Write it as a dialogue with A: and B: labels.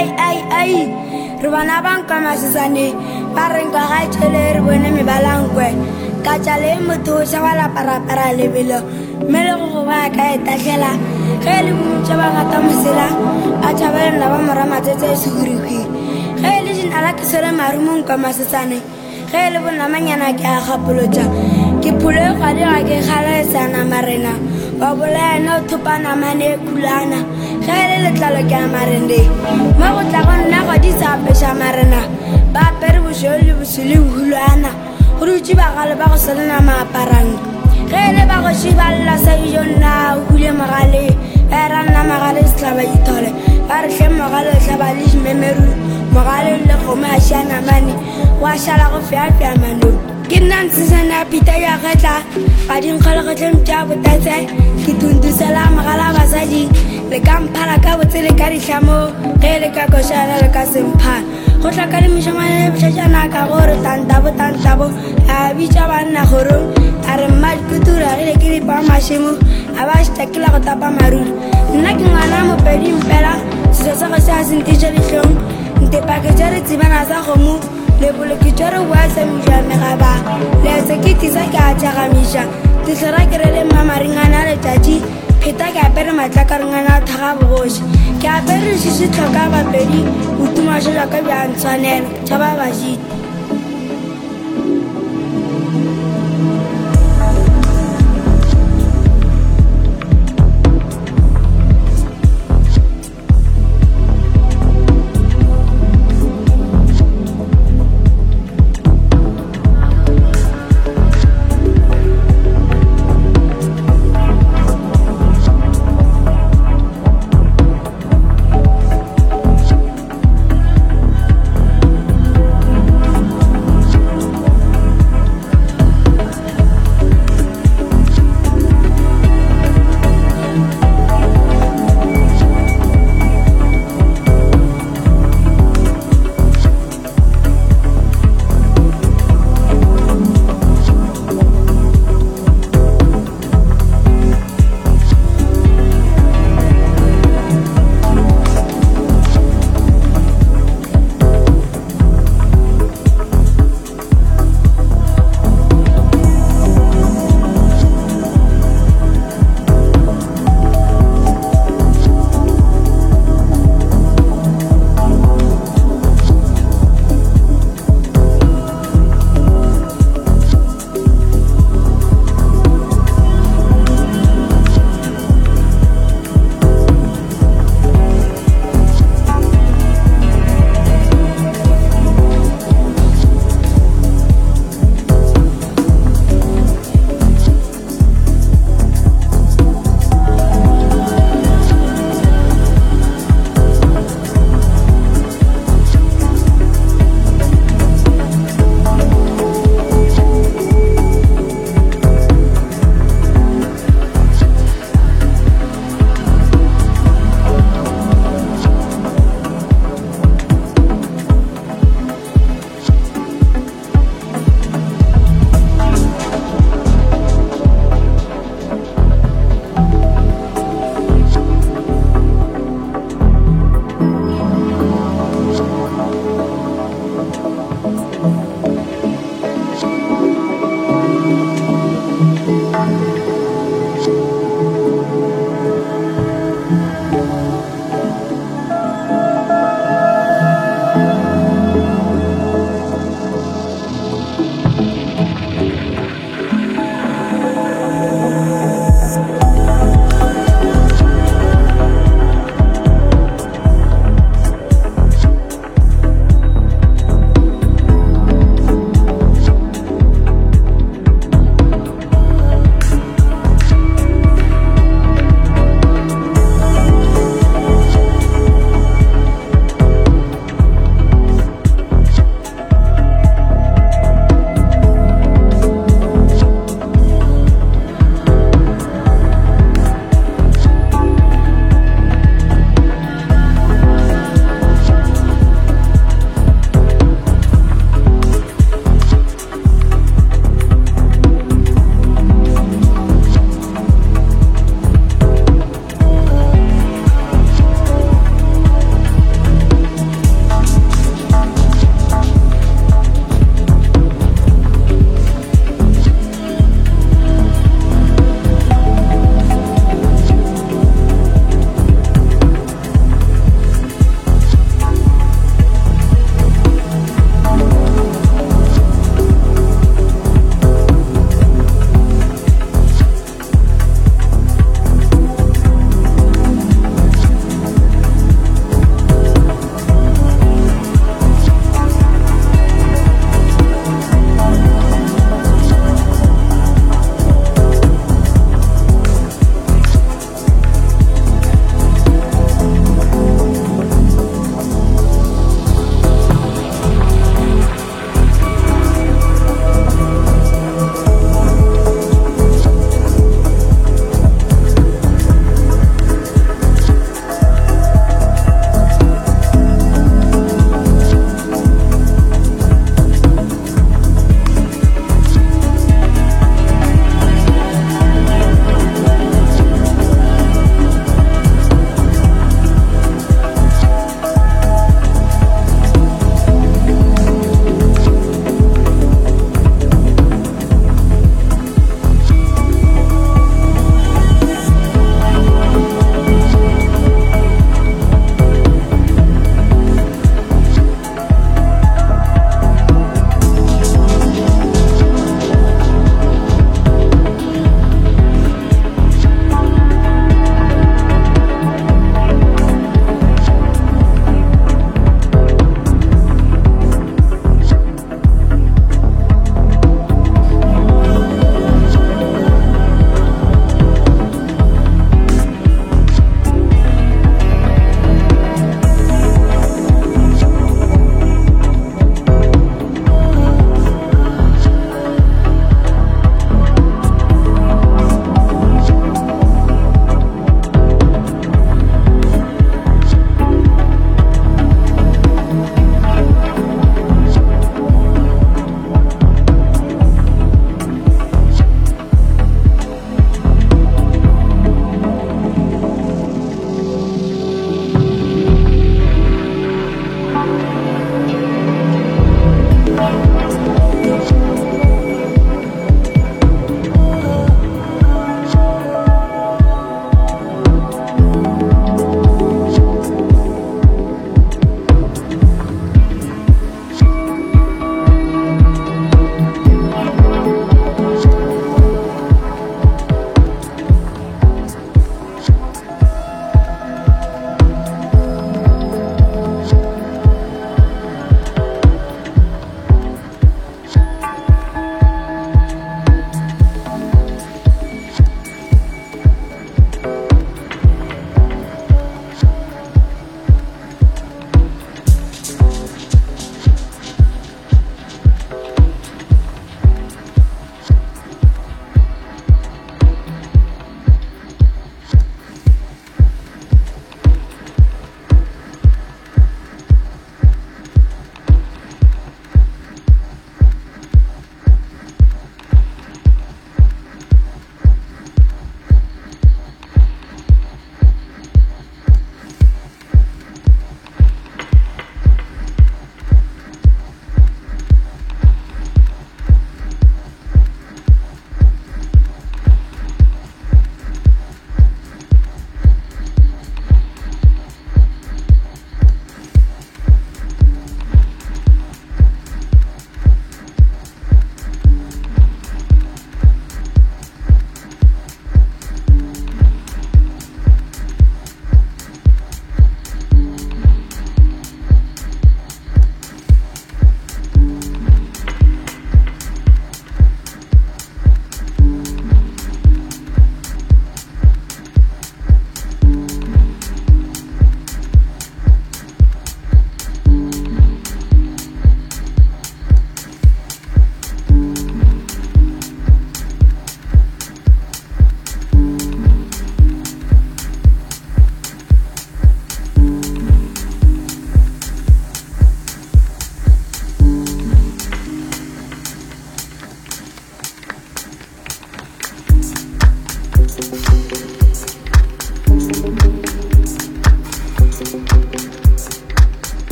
A: ai ai ai re bona banka masesane ba reng ka ga tšhele re bone mebalankwe. Ka tša le motho o šaba laparapara lebelo. Mme le go go ba ka etahlela ge le bontša ba ngata mosela a tšhabelela ba mora matsetse e segurigwiri ge le dinala ke swele marumong ka masesane ge le bonamanyana ke a gapolotša. Ke pholo e kgwadi ga ke kgalaesana marena. Wa bolaena o thopa namane e kulana ge e le letlalo ke a marende mo go tla go nna kgwadi sa apeša marena. Ba apere bošweo le boswele bohulwana go dutse bagale ba go selena maaparang ge e le bagoši ba lla sa dijo nna o hule mogale. Ba e ranna mogale setlhaba ithole. Ba re tlhe mogale tlhaba le dimemeru. Mogale le kgome a šianamane go a šala go feafea ke nna ntshesana phita ya kgetla. Ga dinkgologetleng tša botatse ke tuntusela mogala basadi le ka mphala ka botsele ka ditlhamo ge le ka košana le ka semphana go tlhoka le mešomane le bošašana ka gore tantabo tantabo a bitša banna gorong a re mma dikutura gile ke dipa mašemo a ba štakela go tapa maruri nna ke ngwana mopedi mpela setso sa go se a sentiša ditlhong ntepake tša re tsebana sa kgomo leboloke tša re boa samiša megaba lese ke tisa ke a tšagamiša. Ditlhora ke re le mmamaringana letšatši pheta ke apere matlakaringana a thaga bogoši ke apere lesisi tlhoka bapedi go tumaša jaka bjantshwanelo tša ba bašiti